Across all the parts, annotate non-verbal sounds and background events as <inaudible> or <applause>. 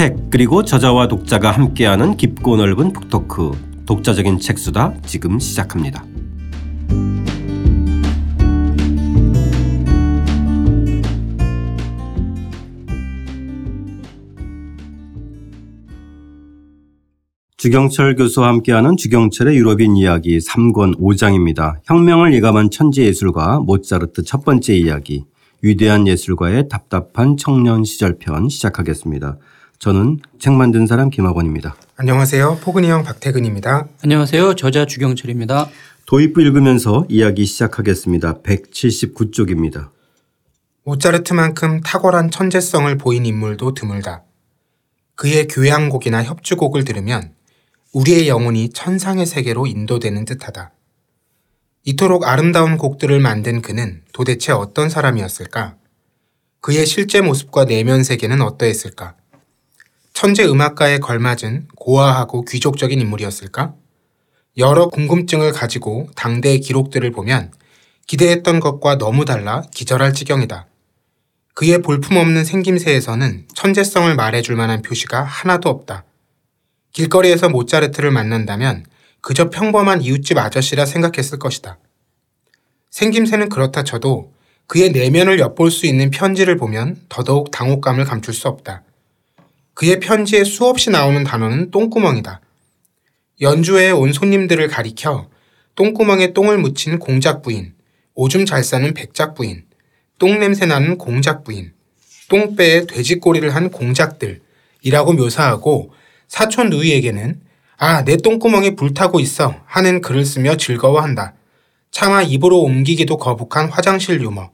책 그리고 저자와 독자가 함께하는 깊고 넓은 북토크 독자적인 책수다 지금 시작합니다. 주경철 교수와 함께하는 주경철의 유럽인 이야기 3권 5장입니다. 혁명을 예감한 천재예술가 모차르트 첫 번째 이야기 위대한 예술가의 답답한 청년 시절 편 시작하겠습니다. 저는 책 만든 사람 김학원입니다. 안녕하세요. 포근이 형 박태근입니다. 안녕하세요. 저자 주경철입니다. 도입부 읽으면서 이야기 시작하겠습니다. 179쪽입니다. 모차르트만큼 탁월한 천재성을 보인 인물도 드물다. 그의 교향곡이나 협주곡을 들으면 우리의 영혼이 천상의 세계로 인도되는 듯하다. 이토록 아름다운 곡들을 만든 그는 도대체 어떤 사람이었을까? 그의 실제 모습과 내면 세계는 어떠했을까? 천재 음악가에 걸맞은 고아하고 귀족적인 인물이었을까? 여러 궁금증을 가지고 당대의 기록들을 보면 기대했던 것과 너무 달라 기절할 지경이다. 그의 볼품없는 생김새에서는 천재성을 말해줄 만한 표시가 하나도 없다. 길거리에서 모차르트를 만난다면 그저 평범한 이웃집 아저씨라 생각했을 것이다. 생김새는 그렇다 쳐도 그의 내면을 엿볼 수 있는 편지를 보면 더더욱 당혹감을 감출 수 없다. 그의 편지에 수없이 나오는 단어는 똥구멍이다. 연주회에 온 손님들을 가리켜 똥구멍에 똥을 묻힌 공작 부인, 오줌 잘 싸는 백작 부인, 똥 냄새 나는 공작 부인, 똥배에 돼지꼬리를 한 공작들이라고 묘사하고 사촌 누이에게는 아, 내 똥구멍이 불타고 있어 하는 글을 쓰며 즐거워한다. 차마 입으로 옮기기도 거북한 화장실 유머.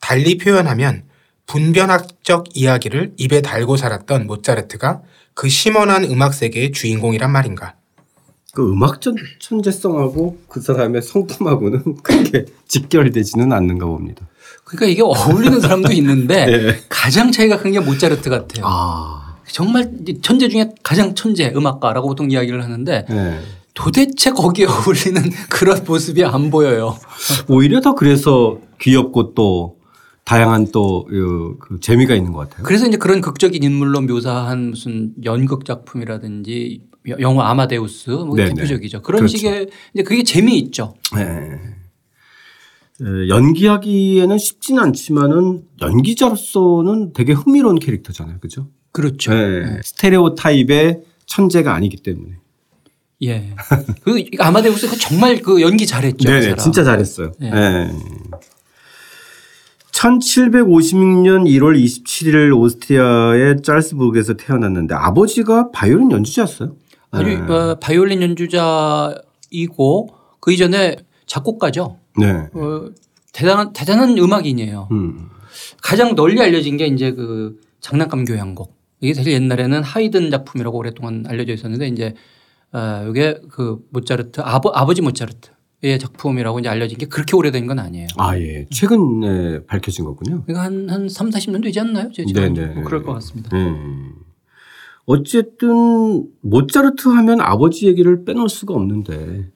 달리 표현하면 분변학적 이야기를 입에 달고 살았던 모차르트가 그 심원한 음악 세계의 주인공이란 말인가. 그 음악적 천재성하고 그 사람의 성품하고는 <laughs> 그렇게 직결이 되지는 않는가 봅니다. 그러니까 이게 어울리는 사람도 있는데 <laughs> 네. 가장 차이가 큰 게 모차르트 같아요. 아. 정말 천재 중에 가장 천재 음악가라고 보통 이야기를 하는데 네. 도대체 거기에 <laughs> 어울리는 그런 모습이 안 보여요. 오히려 더 그래서 귀엽고 또 다양한 또 그 재미가 있는 것 같아요. 그래서 이제 그런 극적인 인물로 묘사한 무슨 연극 작품이라든지 영화 아마데우스 뭐 네네. 대표적이죠. 그런 그렇죠. 식의 이제 그게 재미있죠. 네. 연기하기에는 쉽지는 않지만은 연기자로서는 되게 흥미로운 캐릭터잖아요. 그죠? 그렇죠. 네. 네. 스테레오 타입의 천재가 아니기 때문에. 예. 그 아마데우스 정말 그 연기 잘했죠. <laughs> 네, 그 진짜 잘했어요. 네. 네. 1756년 1월 27일 오스트리아의 짤스부르크에서 태어났는데 아버지가 바이올린 연주자였어요. 아니, 네. 어, 바이올린 연주자이고 그 이전에 작곡가죠. 네. 어, 대단한 대단한 음악인이에요. 음. 가장 널리 알려진 게 이제 그 장난감 교향곡. 이게 사실 옛날에는 하이든 작품이라고 오랫동안 알려져 있었는데 이제 어, 이게 그 모차르트 아버, 아버지 모차르트 의 작품이라고 이제 알려진 게 그렇게 오래된 건 아니에요. 아, 예. 최근에 밝혀진 거군요. 그러니까 한, 한 3, 40년 되지 않나요? 제 네네. 뭐 그럴 것 같습니다. 네. 어쨌든 모차르트 하면 아버지 얘기를 빼놓을 수가 없는데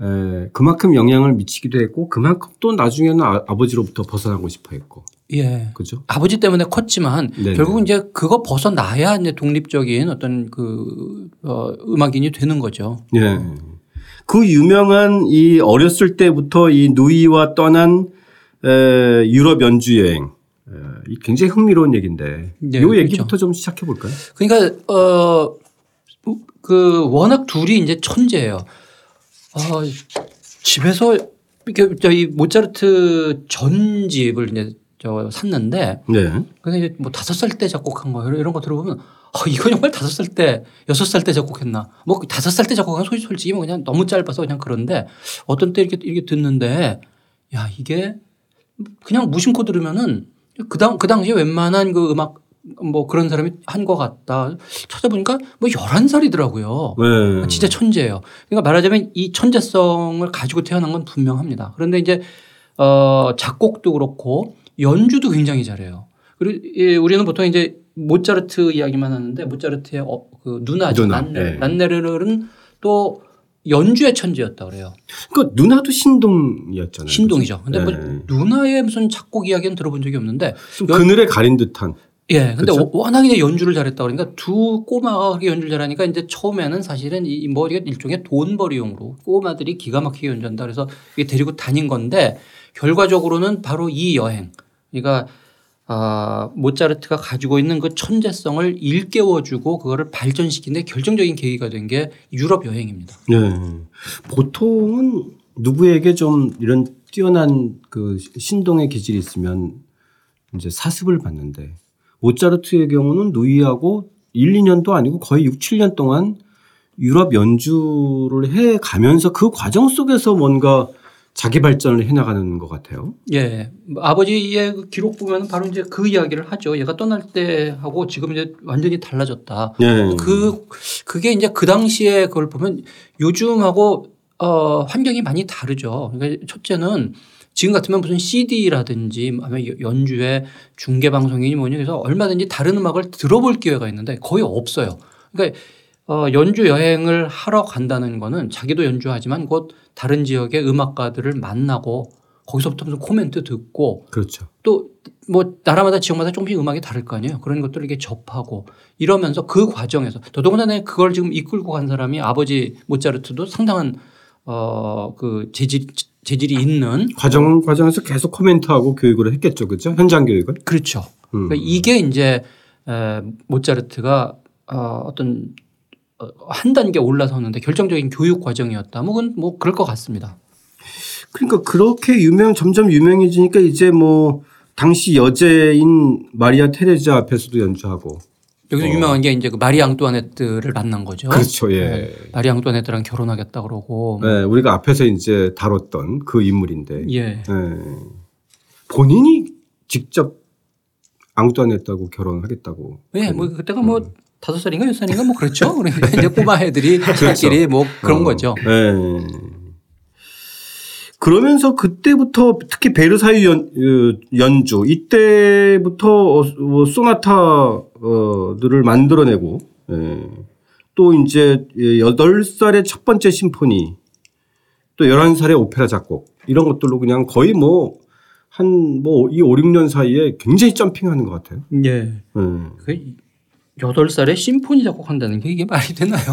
에, 그만큼 영향을 미치기도 했고 그만큼 또 나중에는 아, 버지로부터 벗어나고 싶어 했고. 예. 그죠? 아버지 때문에 컸지만 네네. 결국 이제 그거 벗어나야 이제 독립적인 어떤 그 어, 음악인이 되는 거죠. 예. 그 유명한 이 어렸을 때부터 이 누이와 떠난 에, 유럽 연주 여행. 에, 굉장히 흥미로운 얘기인데 네, 이 그렇죠. 얘기부터 좀 시작해 볼까요? 그러니까 어 그 워낙 둘이 이제 천재예요. 어, 집에서 이렇게 저희 모차르트 전집을 이제 저 샀는데 네. 근데 이제 뭐 다섯 살 때 작곡한 거 이런 거 들어보면 아, 이거 정말 다섯 살 때, 여섯 살 때 작곡했나. 뭐 다섯 살 때 작곡한 소리 솔직히 뭐 그냥 너무 짧아서 그냥 그런데 어떤 때 이렇게, 이렇게 듣는데 야, 이게 그냥 무심코 들으면은 그 당, 그 당시에 웬만한 그 음악 뭐 그런 사람이 한 것 같다. 찾아보니까 뭐 11살이더라고요. 네. 진짜 천재예요. 그러니까 말하자면 이 천재성을 가지고 태어난 건 분명합니다. 그런데 이제 어 작곡도 그렇고 연주도 굉장히 잘해요. 그리고 예, 우리는 보통 이제 모차르트 이야기만 하는데 모차르트의 어, 그 누나죠. 누나. 란네. 네. 란네르는 또 연주의 천재였다 그래요. 그러니까 누나도 신동이었잖아요. 신동이죠. 그죠? 근데 뭐 네. 뭐 누나의 무슨 작곡 이야기는 들어본 적이 없는데 그늘에 가린 듯한 예. 근데 그렇죠? 워낙 이제 연주를 잘했다 그러니까 두 꼬마가 그렇게 연주를 잘하니까 이제 처음에는 사실은 이 머리가 일종의 돈벌이용으로 꼬마들이 기가 막히게 연주한다 그래서 이게 데리고 다닌 건데 결과적으로는 바로 이 여행 그러니까 아, 모차르트가 가지고 있는 그 천재성을 일깨워주고 그거를 발전시키는데 결정적인 계기가 된 게 유럽 여행입니다. 네. 보통은 누구에게 좀 이런 뛰어난 그 신동의 기질이 있으면 이제 사습을 받는데 모차르트의 경우는 누이하고 1, 2년도 아니고 거의 6, 7년 동안 유럽 연주를 해 가면서 그 과정 속에서 뭔가 자기 발전을 해나가는 것 같아요. 예. 아버지의 그 기록 보면 바로 이제 그 이야기를 하죠. 얘가 떠날 때하고 지금 이제 완전히 달라졌다. 예. 그, 그게 이제 그 당시에 그걸 보면 요즘하고 어, 환경이 많이 다르죠. 그러니까 첫째는 지금 같으면 무슨 CD라든지 아니면 연주회 중계 방송이니 뭐니 그래서 얼마든지 다른 음악을 들어볼 기회가 있는데 거의 없어요. 그러니까 어, 연주 여행을 하러 간다는 거는 자기도 연주하지만 곧 다른 지역의 음악가들을 만나고 거기서부터 무슨 코멘트 듣고 그렇죠. 또 뭐 나라마다 지역마다 조금씩 음악이 다를 거 아니에요. 그런 것들을 이렇게 접하고 이러면서 그 과정에서 더더군다나 그걸 지금 이끌고 간 사람이 아버지 모차르트도 상당한 어그 재질 재질이 있는 과정 과정에서 계속 코멘트하고 교육을 했겠죠, 그렇죠? 현장 교육을. 그렇죠. 음. 그러니까 이게 이제 에, 모차르트가 어, 어떤 어, 한 단계 올라서는데 결정적인 교육 과정이었다. 뭐, 뭐 그럴 것 같습니다. 그러니까 그렇게 유명 점점 유명해지니까 이제 뭐 당시 여제인 마리아 테레자 앞에서도 연주하고 여기서 어. 유명한 게 이제 그 마리 앙뚜아네트를 만난 거죠. 그렇죠. 예. 네. 마리 앙뚜아네트랑 결혼하겠다 그러고. 네. 우리가 앞에서 이제 다뤘던 그 인물인데. 예. 네. 본인이 직접 앙뚜아네트하고 결혼하겠다고. 예. 네. 뭐 그때가 뭐 음. 다섯 살인가 여섯 살인가 뭐 그렇죠. <laughs> 그러니까 이제 꼬마 애들이 자기끼리 그렇죠. 뭐 그런 어. 거죠. 네. 그러면서 그때부터 특히 베르사유 연, 연주 이때부터 어, 뭐 소나타들을 만들어내고 예. 또 이제 8살의 첫 번째 심포니 또 11살의 오페라 작곡 이런 것들로 그냥 거의 뭐 한 뭐이 5, 6년 사이에 굉장히 점핑하는 것 같아요. 예. 예. 그 8살에 심포니 작곡한다는 게 이게 말이 되나요? <laughs>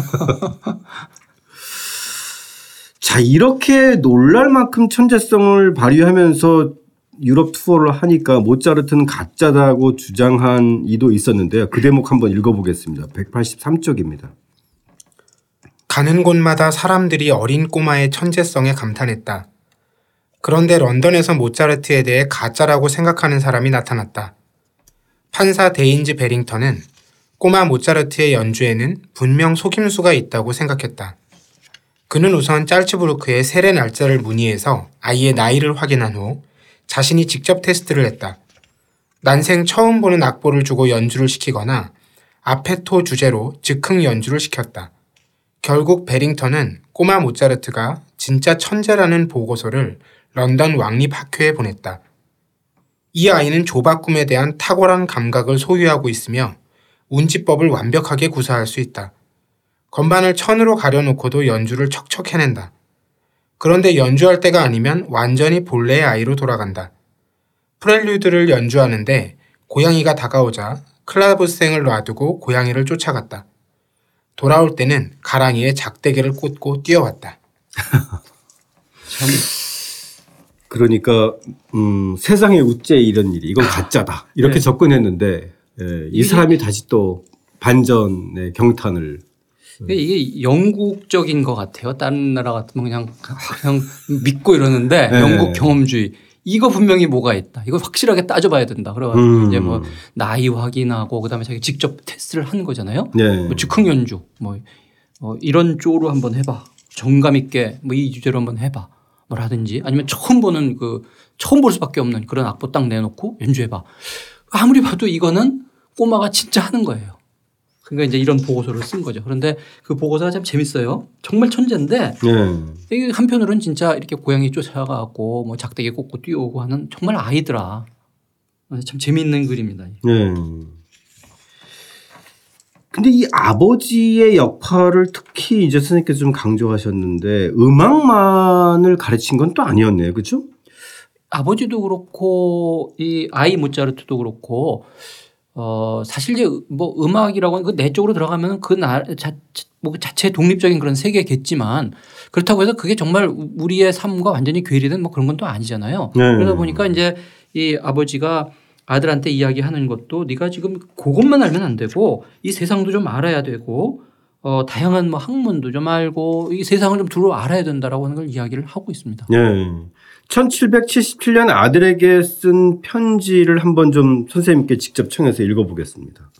자, 이렇게 놀랄 만큼 천재성을 발휘하면서 유럽 투어를 하니까 모차르트는 가짜다고 주장한 이도 있었는데요. 그 대목 한번 읽어보겠습니다. 183쪽입니다. 가는 곳마다 사람들이 어린 꼬마의 천재성에 감탄했다. 그런데 런던에서 모차르트에 대해 가짜라고 생각하는 사람이 나타났다. 판사 데인즈 베링턴은 꼬마 모차르트의 연주에는 분명 속임수가 있다고 생각했다. 그는 우선 짤츠부르크의 세례 날짜를 문의해서 아이의 나이를 확인한 후 자신이 직접 테스트를 했다. 난생 처음 보는 악보를 주고 연주를 시키거나 아페토 주제로 즉흥 연주를 시켰다. 결국 베링턴은 꼬마 모차르트가 진짜 천재라는 보고서를 런던 왕립학교에 보냈다. 이 아이는 조바꿈에 대한 탁월한 감각을 소유하고 있으며 운지법을 완벽하게 구사할 수 있다. 건반을 천으로 가려놓고도 연주를 척척 해낸다. 그런데 연주할 때가 아니면 완전히 본래의 아이로 돌아간다. 프렐류드를 연주하는데 고양이가 다가오자 클라브생을 놔두고 고양이를 쫓아갔다. 돌아올 때는 가랑이에 작대기를 꽂고 뛰어왔다. <laughs> 참 그러니까 음, 세상에 우째 이런 일이 이건 가짜다 이렇게 네. 접근했는데 예, 이 사람이 다시 또 반전의 경탄을 이게 영국적인 것 같아요. 다른 나라 같으면 그냥 그냥 믿고 이러는데 네. 영국 경험주의 이거 분명히 뭐가 있다. 이거 확실하게 따져봐야 된다. 그래가지고 음. 이제 뭐 나이 확인하고 그다음에 자기 직접 테스트를 한 거잖아요. 네. 뭐 즉흥 연주 뭐 어, 이런 쪽으로 한번 해봐. 정감 있게 뭐 이 주제로 한번 해봐. 뭐라든지 아니면 처음 보는 그 처음 볼 수밖에 없는 그런 악보 딱 내놓고 연주해봐. 아무리 봐도 이거는 꼬마가 진짜 하는 거예요. 그러니까 이제 이런 보고서를 쓴 거죠. 그런데 그 보고서가 참 재밌어요. 정말 천재인데 네. 한편으로는 진짜 이렇게 고양이 쫓아가고 뭐 작대기 꽂고 뛰어오고 하는 정말 아이들아. 참 재미있는 글입니다. 네. 근데 이 아버지의 역할을 특히 이제 선생님께서 좀 강조하셨는데 음악만을 가르친 건 또 아니었네요. 그렇죠? 아버지도 그렇고 이 아이 모차르트도 그렇고 어 사실 이제 뭐 음악이라고 하는 그 내적으로 들어가면 그 나 뭐그 자체 독립적인 그런 세계겠지만 그렇다고 해서 그게 정말 우리의 삶과 완전히 괴리된 뭐 그런 건 또 아니잖아요. 네. 그러다 보니까 이제 이 아버지가 아들한테 이야기하는 것도 네가 지금 그것만 알면 안 되고 이 세상도 좀 알아야 되고 어 다양한 뭐 학문도 좀 알고 이 세상을 좀 두루 알아야 된다라고 하는 걸 이야기를 하고 있습니다. 네. 1777년 아들에게 쓴 편지를 한번 좀 선생님께 직접 청해서 읽어보겠습니다.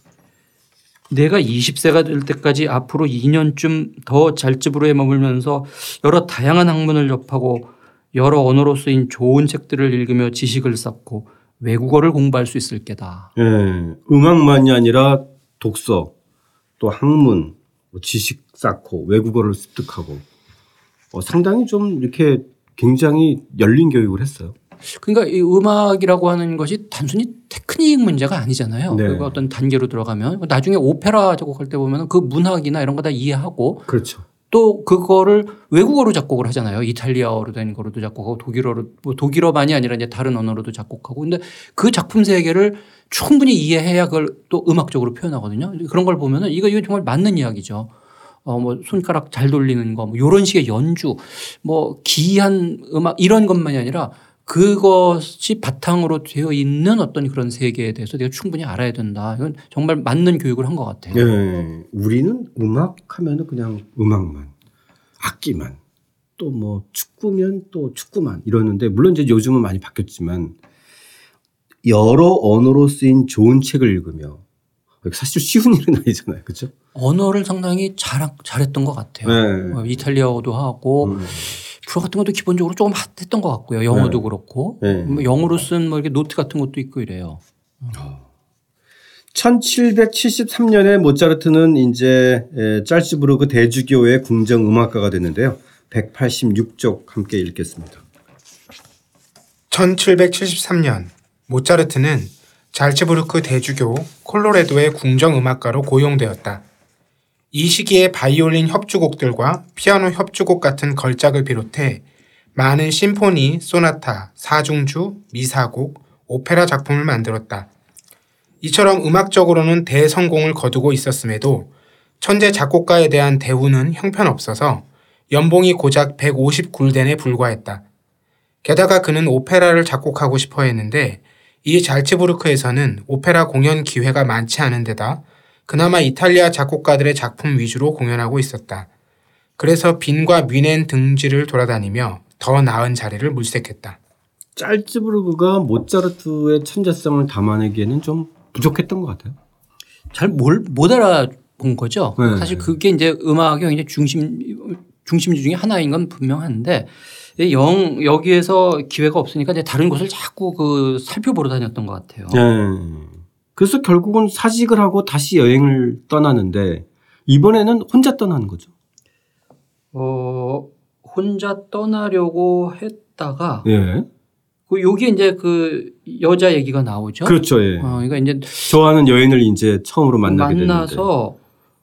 내가 20세가 될 때까지 앞으로 2년쯤 더 잘집으로에 머물면서 여러 다양한 학문을 접하고 여러 언어로 쓰인 좋은 책들을 읽으며 지식을 쌓고 외국어를 공부할 수 있을 게다. 예, 음악만이 아니라 독서, 또 학문, 뭐 지식 쌓고 외국어를 습득하고 어, 상당히 좀 이렇게 굉장히 열린 교육을 했어요. 그러니까 이 음악이라고 하는 것이 단순히 테크닉 문제가 아니잖아요. 네. 그리고 어떤 단계로 들어가면 나중에 오페라 작곡할 때 보면 그 문학이나 이런 거 다 이해하고 그렇죠. 또 그거를 외국어로 작곡을 하잖아요. 이탈리아어로 된 거로도 작곡하고 독일어로 뭐 독일어만이 아니라 이제 다른 언어로도 작곡하고 근데 그 작품 세계를 충분히 이해해야 그걸 또 음악적으로 표현하거든요. 그런 걸 보면은 이거 이거 정말 맞는 이야기죠. 어, 뭐 손가락 잘 돌리는 거, 뭐 요런 식의 연주, 뭐 기이한 음악 이런 것만이 아니라 그것이 바탕으로 되어 있는 어떤 그런 세계에 대해서 내가 충분히 알아야 된다. 이건 정말 맞는 교육을 한 것 같아요. 네. 우리는 음악 하면은 그냥 음악만, 악기만, 또 뭐 축구면 또 축구만 이러는데 물론 이제 요즘은 많이 바뀌었지만 여러 언어로 쓰인 좋은 책을 읽으며 사실 쉬운 일은 <laughs> 아니잖아요. 그렇죠? 언어를 상당히 잘 잘했던 것 같아요. 네. 어, 이탈리아어도 하고 음. 불어 같은 것도 기본적으로 조금 했던 것 같고요. 영어도 네. 그렇고 네. 뭐 영어로 쓴 뭐 이렇게 노트 같은 것도 있고 이래요. 1773년에 모차르트는 이제 짤츠부르크 대주교의 궁정 음악가가 됐는데요. 186쪽 함께 읽겠습니다. 1773년 모차르트는 잘츠부르크 대주교 콜로레도의 궁정 음악가로 고용되었다. 이 시기에 바이올린 협주곡들과 피아노 협주곡 같은 걸작을 비롯해 많은 심포니, 소나타, 사중주, 미사곡, 오페라 작품을 만들었다. 이처럼 음악적으로는 대성공을 거두고 있었음에도 천재 작곡가에 대한 대우는 형편없어서 연봉이 고작 150굴덴에 불과했다. 게다가 그는 오페라를 작곡하고 싶어 했는데 이 잘츠부르크에서는 오페라 공연 기회가 많지 않은 데다 그나마 이탈리아 작곡가들의 작품 위주로 공연하고 있었다. 그래서 빈과 뮌헨 등지를 돌아다니며 더 나은 자리를 물색했다. 짤츠부르크가 모차르트의 천재성을 담아내기에는 좀 부족했던 것 같아요. 잘 못 알아본 거죠. 네. 사실 그게 이제 음악의 이제 중심 중심주 중에 하나인 건 분명한데 영 여기에서 기회가 없으니까 이제 다른 곳을 자꾸 그 살펴보러 다녔던 것 같아요. 네. 그래서 결국은 사직을 하고 다시 여행을 떠나는데 이번에는 혼자 떠나는 거죠. 어, 혼자 떠나려고 했다가 예. 그 여기 이제 그 여자 얘기가 나오죠. 그렇죠. 예. 어, 그러니까 이제 좋아하는 여인을 이제 처음으로 만나게 되는데. 만나서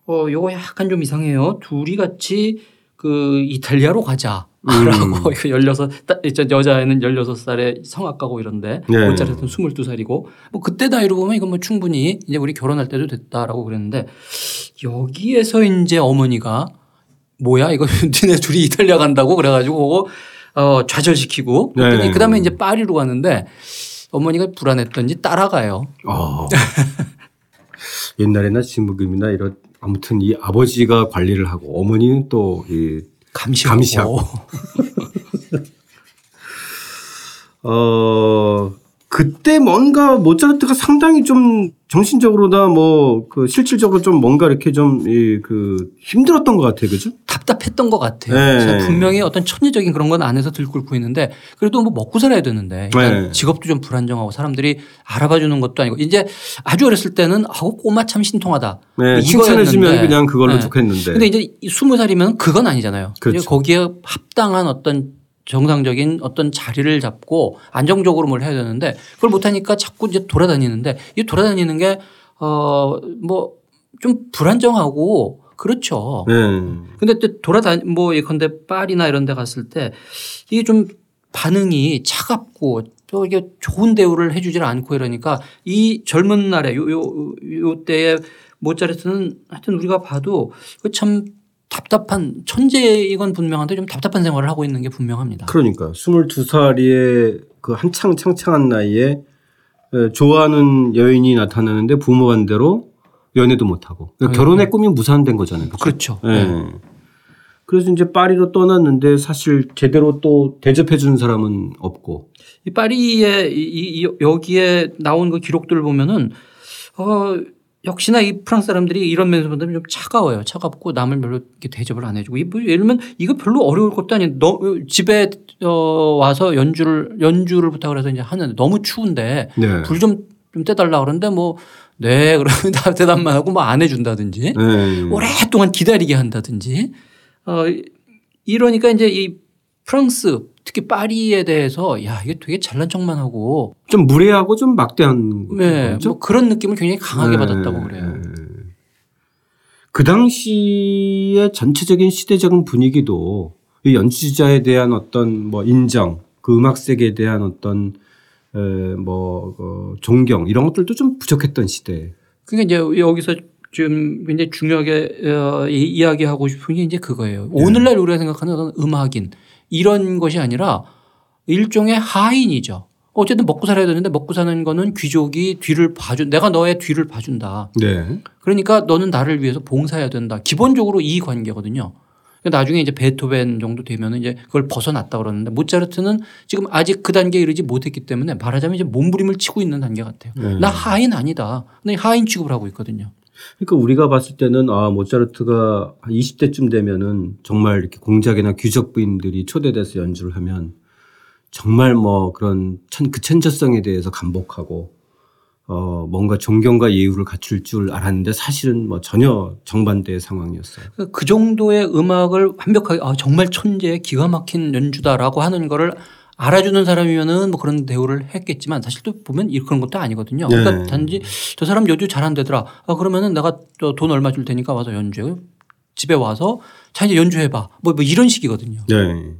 어, 요거 약간 좀 이상해요. 둘이 같이 그 이탈리아로 가자. 라고 음. <laughs> 16, 여자애는 16살에 성악 가고 이런데 네. 모차르트는 22살이고 뭐 그때 나이로 보면 이건 뭐 충분히 이제 우리 결혼할 때도 됐다라고 그랬는데 여기에서 이제 어머니가 뭐야 이거 <laughs> 니네 둘이 이탈리아 간다고 그래가지고 어 좌절시키고 네. 그 다음에 이제 파리로 가는데 어머니가 불안했던지 따라가요. 어. 옛날에나 지금이나 이런 아무튼 이 아버지가 관리를 하고 어머니는 또 이 감시하고. 감시하고. <laughs> 어, 그때 뭔가 모차르트가 상당히 좀 정신적으로나 뭐 그 실질적으로 좀 뭔가 이렇게 좀 그 힘들었던 것 같아요. 그죠? 답답했던 것 같아요. 네. 분명히 어떤 천리적인 그런 건 안에서 들끓고 있는데 그래도 뭐 먹고 살아야 되는데 네. 직업도 좀 불안정하고 사람들이 알아봐 주는 것도 아니고 이제 아주 어렸을 때는 아우 꼬마 참 신통하다. 네. 칭찬해주면 그냥 그걸로 네. 좋겠는데. 근데 이제 스무 살이면 그건 아니잖아요. 그렇죠. 거기에 합당한 어떤 정상적인 어떤 자리를 잡고 안정적으로 뭘 해야 되는데 그걸 못하니까 자꾸 이제 돌아다니는데 이 돌아다니는 게 어 뭐 좀 불안정하고 그렇죠. 네. 근데 또 돌아다니 뭐 예컨대 파리나 이런 데 갔을 때 이게 좀 반응이 차갑고 또 이게 좋은 대우를 해주질 않고 이러니까 이 젊은 날에 요, 요, 요 때에 모차르트는 하여튼 우리가 봐도 참 답답한 천재이건 분명한데 좀 답답한 생활을 하고 있는 게 분명합니다. 그러니까 22살의 그 한창 창창한 나이에 좋아하는 여인이 나타나는데 부모 반대로 연애도 못하고 그러니까 결혼의 꿈이 무산된 거잖아요. 그렇죠. 그렇죠. 네. 그래서 이제 파리로 떠났는데 사실 제대로 또 대접해 주는 사람은 없고. 이 파리에 이, 이 여기에 나온 그 기록들을 보면은 어 역시나 이 프랑스 사람들이 이런 면에서 보면 좀 차가워요. 차갑고 남을 별로 이렇게 대접을 안 해주고. 뭐 예를 들면 이거 별로 어려울 것도 아니에요. 너 집에 어 와서 연주를 연주를 부탁을 해서 이제 하는데 너무 추운데 네. 불좀 좀 떼달라 그러는데 뭐 네 그러면 다 대답만 하고 뭐 안 해준다든지 네. 오랫동안 기다리게 한다든지 어 이러니까 이제 이 프랑스 특히 파리에 대해서 야 이게 되게 잘난 척만 하고 좀 무례하고 좀 막대한 네, 뭐 그런 느낌을 굉장히 강하게 네. 받았다고 그래요. 그 당시의 전체적인 시대적인 분위기도 이 연주자에 대한 어떤 뭐 인정, 그 음악 세계에 대한 어떤 뭐 어, 존경 이런 것들도 좀 부족했던 시대. 그러니까 이제 여기서 좀 굉장히 중요하게 어, 이야기하고 싶은 게 이제 그거예요. 네. 오늘날 우리가 생각하는 어떤 음악인 이런 것이 아니라 일종의 하인이죠. 어쨌든 먹고 살아야 되는데 먹고 사는 거는 귀족이 뒤를 봐준 내가 너의 뒤를 봐준다. 네. 그러니까 너는 나를 위해서 봉사해야 된다. 기본적으로 이 관계거든요. 나중에 이제 베토벤 정도 되면은 이제 그걸 벗어났다 그러는데 모차르트는 지금 아직 그 단계에 이르지 못했기 때문에 말하자면 이제 몸부림을 치고 있는 단계 같아요. 네. 나 하인 아니다. 나 하인 취급을 하고 있거든요. 그러니까 우리가 봤을 때는 아 모차르트가 한 20대쯤 되면은 정말 이렇게 공작이나 귀족 부인들이 초대돼서 연주를 하면 정말 뭐 그런 천, 그 천재성에 대해서 감복하고 어 뭔가 존경과 예우를 갖출 줄 알았는데 사실은 뭐 전혀 정반대의 상황이었어요. 그, 그 정도의 음악을 완벽하게 아 정말 천재 기가 막힌 연주다라고 하는 거를 알아주는 사람이면은 뭐 그런 대우를 했겠지만 사실 또 보면 그런 것도 아니거든요. 그러니까 네. 단지 저 사람 연주 잘한대더라. 아 그러면은 내가 돈 얼마 줄 테니까 와서 연주해. 집에 와서 자 이제 연주해봐. 뭐, 뭐 이런 식이거든요. 네.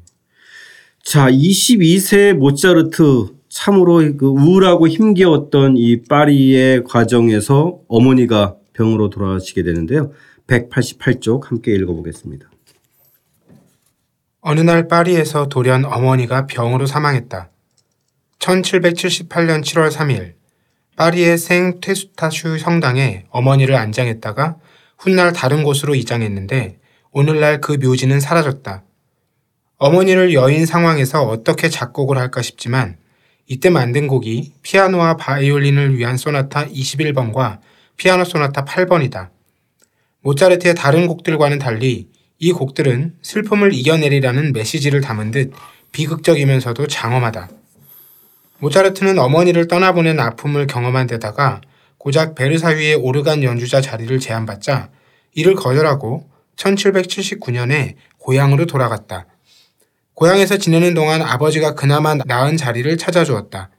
자 22세 모차르트 참으로 그 우울하고 힘겨웠던 이 파리의 과정에서 어머니가 병으로 돌아가시게 되는데요. 188쪽 함께 읽어보겠습니다. 어느 날 파리에서 돌연 어머니가 병으로 사망했다. 1778년 7월 3일 파리의 생 테수타슈 성당에 어머니를 안장했다가 훗날 다른 곳으로 이장했는데 오늘날 그 묘지는 사라졌다. 어머니를 여인 상황에서 어떻게 작곡을 할까 싶지만 이때 만든 곡이 피아노와 바이올린을 위한 소나타 21번과 피아노 소나타 8번이다. 모차르트의 다른 곡들과는 달리 이 곡들은 슬픔을 이겨내리라는 메시지를 담은 듯 비극적이면서도 장엄하다. 모차르트는 어머니를 떠나보낸 아픔을 경험한 데다가 고작 베르사유의 오르간 연주자 자리를 제안받자 이를 거절하고 1779년에 고향으로 돌아갔다. 고향에서 지내는 동안 아버지가 그나마 나은 자리를 찾아주었다.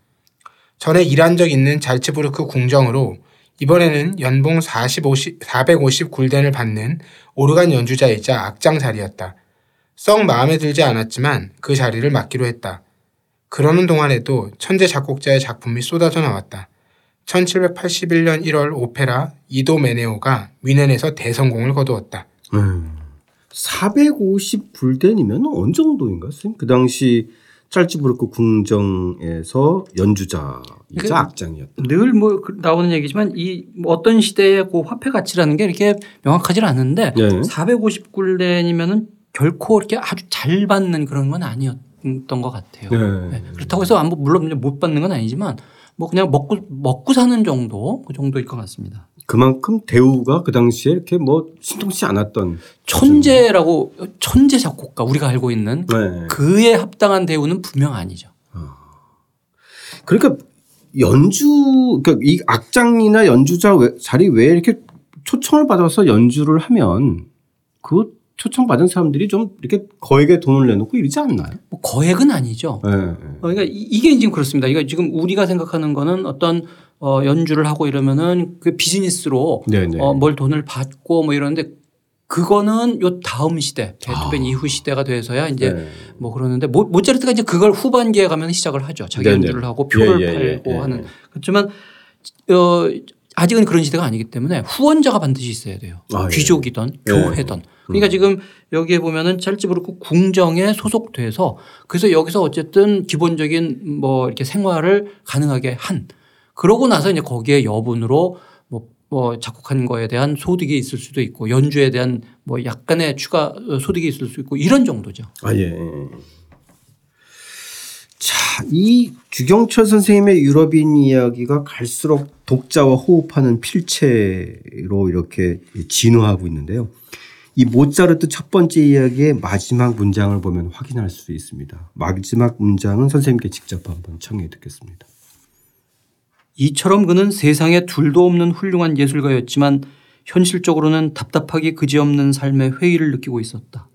전에 일한 적 있는 잘츠부르크 궁정으로 이번에는 연봉 40, 50, 450 굴덴을 받는 오르간 연주자이자 악장 자리였다. 썩 마음에 들지 않았지만 그 자리를 맡기로 했다. 그러는 동안에도 천재 작곡자의 작품이 쏟아져 나왔다. 1781년 1월 오페라 이도 메네오가 위넨에서 대성공을 거두었다. 음, 450 불덴이면 어느 정도인가? 그 당시 짤츠부르크 궁정에서 연주자이자 그러니까 악장이었다. 늘뭐 그 나오는 얘기지만 이뭐 어떤 시대의 그 화폐 가치라는 게 이렇게 명확하지는 않은데 네. 450굴렌이면은 결코 이렇게 아주 잘 받는 그런 건 아니었던 것 같아요. 네. 네. 그렇다고 해서 물론 못 받는 건 아니지만 뭐 그냥 먹고 먹고 사는 정도 그 정도일 것 같습니다. 그만큼 대우가 그 당시에 이렇게 뭐 신통치 않았던 천재라고 천재 작곡가 우리가 알고 있는 네. 그에 합당한 대우는 분명 아니죠. 어. 그러니까 연주 그러니까 이 악장이나 연주자 자리 외에 이렇게 초청을 받아서 연주를 하면 그 초청받은 사람들이 좀 이렇게 거액의 돈을 내놓고 이러지 않나요? 뭐 거액은 아니죠. 네. 어, 그러니까 이게 지금 그렇습니다. 이거 지금 우리가 생각하는 거는 어떤 어 연주를 하고 이러면은 그 비즈니스로 어 뭘 돈을 받고 뭐 이러는데 그거는 요 다음 시대 베토벤 아. 이후 시대가 돼서야 이제 네. 뭐 그러는데 모, 모차르트가 이제 그걸 후반기에 가면 시작을 하죠. 자기 연주를 하고 표를 예, 예, 예 팔고 예, 하는 그렇지만 어 아직은 그런 시대가 아니기 때문에 후원자가 반드시 있어야 돼요. 아, 예. 귀족이든 예. 교회든. 그러니까 음. 지금 여기에 보면은 찰지 브루크 궁정에 소속돼서 그래서 여기서 어쨌든 기본적인 뭐 이렇게 생활을 가능하게 한 그러고 나서 이제 거기에 여분으로 뭐, 뭐 작곡한 거에 대한 소득이 있을 수도 있고 연주에 대한 뭐 약간의 추가 소득이 있을 수 있고 이런 정도죠. 아, 예. 자, 이 주경철 선생님의 유럽인 이야기가 갈수록 독자와 호흡하는 필체로 이렇게 진화하고 있는데요. 이 모차르트 첫 번째 이야기의 마지막 문장을 보면 확인할 수 있습니다. 마지막 문장은 선생님께 직접 한번 청해 듣겠습니다. 이처럼 그는 세상에 둘도 없는 훌륭한 예술가였지만 현실적으로는 답답하기 그지없는 삶의 회의를 느끼고 있었다.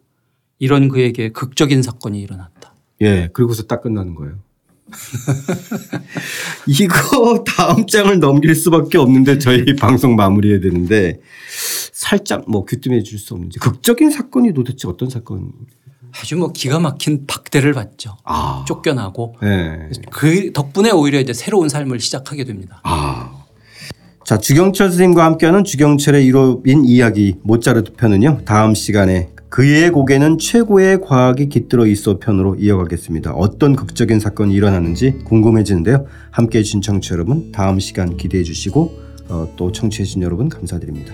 이런 그에게 극적인 사건이 일어났다. 예, 그리고서 딱 끝나는 거예요. <laughs> 이거 다음 장을 넘길 수밖에 없는데 저희 방송 마무리해야 되는데 살짝 뭐 귀뜸해 줄 수 없는지 극적인 사건이 도대체 어떤 사건? 아주 뭐 기가 막힌 박대를 받죠. 아. 쫓겨나고 네. 그 덕분에 오히려 이제 새로운 삶을 시작하게 됩니다. 아. 자 주경철 선생님과 함께하는 주경철의 유럽인 이야기 모차르트 편은요 다음 시간에 그의 곡에는 최고의 과학이 깃들어 있어 편으로 이어가겠습니다. 어떤 극적인 사건이 일어나는지 궁금해지는데요. 함께 해 주신 청취자 여러분 다음 시간 기대해 주시고 어, 또 청취해 주신 여러분 감사드립니다.